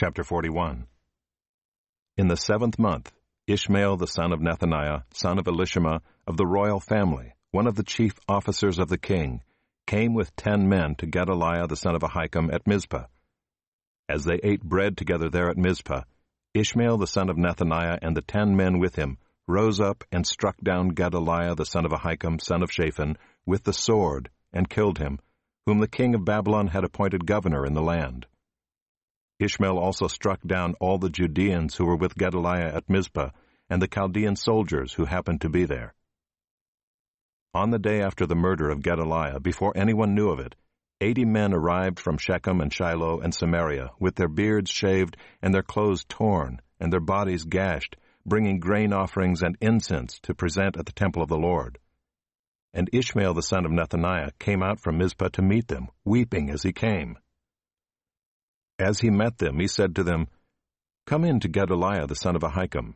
Chapter 41 In the seventh month, Ishmael the son of Nethaniah, son of Elishama, of the royal family, one of the chief officers of the king, came with ten men to Gedaliah the son of Ahikam at Mizpah. As they ate bread together there at Mizpah, Ishmael the son of Nethaniah and the ten men with him rose up and struck down Gedaliah the son of Ahikam, son of Shaphan, with the sword, and killed him, whom the king of Babylon had appointed governor in the land. Ishmael also struck down all the Judeans who were with Gedaliah at Mizpah, and the Chaldean soldiers who happened to be there. On the day after the murder of Gedaliah, before anyone knew of it, eighty men arrived from Shechem and Shiloh and Samaria, with their beards shaved and their clothes torn, and their bodies gashed, bringing grain offerings and incense to present at the temple of the Lord. And Ishmael the son of Nethaniah came out from Mizpah to meet them, weeping as he came. As he met them, he said to them, Come in to Gedaliah the son of Ahikam.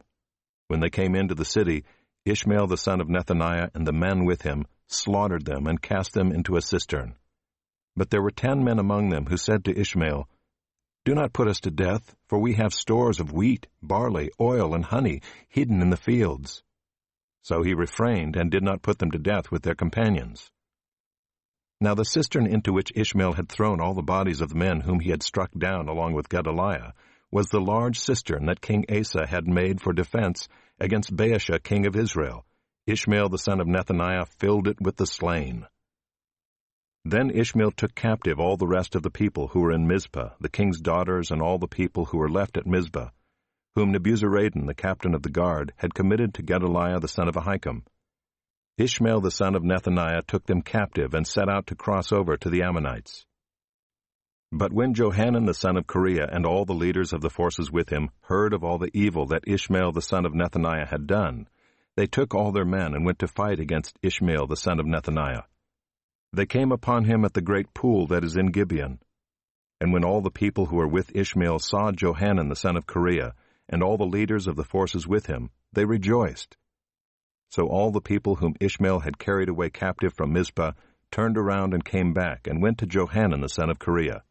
When they came into the city, Ishmael the son of Nethaniah and the men with him slaughtered them and cast them into a cistern. But there were ten men among them who said to Ishmael, Do not put us to death, for we have stores of wheat, barley, oil, and honey hidden in the fields. So he refrained and did not put them to death with their companions. Now the cistern into which Ishmael had thrown all the bodies of the men whom he had struck down along with Gedaliah was the large cistern that King Asa had made for defense against Baasha king of Israel. Ishmael the son of Nethaniah filled it with the slain. Then Ishmael took captive all the rest of the people who were in Mizpah, the king's daughters and all the people who were left at Mizpah, whom Nebuzaradan, the captain of the guard, had committed to Gedaliah the son of Ahikam. Ishmael the son of Nethaniah took them captive and set out to cross over to the Ammonites. But when Johanan the son of Kareah and all the leaders of the forces with him heard of all the evil that Ishmael the son of Nethaniah had done, they took all their men and went to fight against Ishmael the son of Nethaniah. They came upon him at the great pool that is in Gibeon. And when all the people who were with Ishmael saw Johanan the son of Kareah and all the leaders of the forces with him, they rejoiced so all the people whom Ishmael had carried away captive from Mizpah turned around and came back, and went to Johanan the son of Kareah.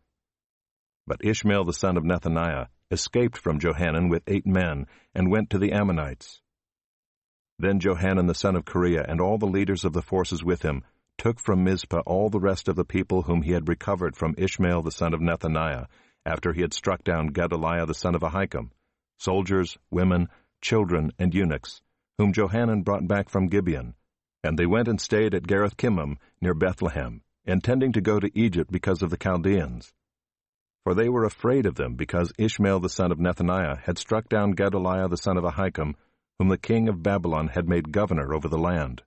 But Ishmael the son of Nethaniah escaped from Johanan with eight men, and went to the Ammonites. Then Johanan the son of Kareah and all the leaders of the forces with him took from Mizpah all the rest of the people whom he had recovered from Ishmael the son of Nethaniah, after he had struck down Gedaliah the son of Ahikam, soldiers, women, children, and eunuchs, whom Johanan brought back from Gibeon. And they went and stayed at Geruth Chimham near Bethlehem, intending to go to Egypt because of the Chaldeans. For they were afraid of them, because Ishmael the son of Nethaniah had struck down Gedaliah the son of Ahikam, whom the king of Babylon had made governor over the land.